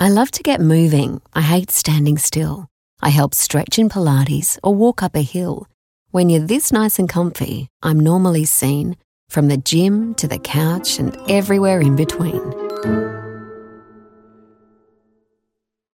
I love to get moving. I hate standing still. I help stretch in Pilates or walk up a hill. When you're this nice and comfy, I'm normally seen from the gym to the couch and everywhere in between.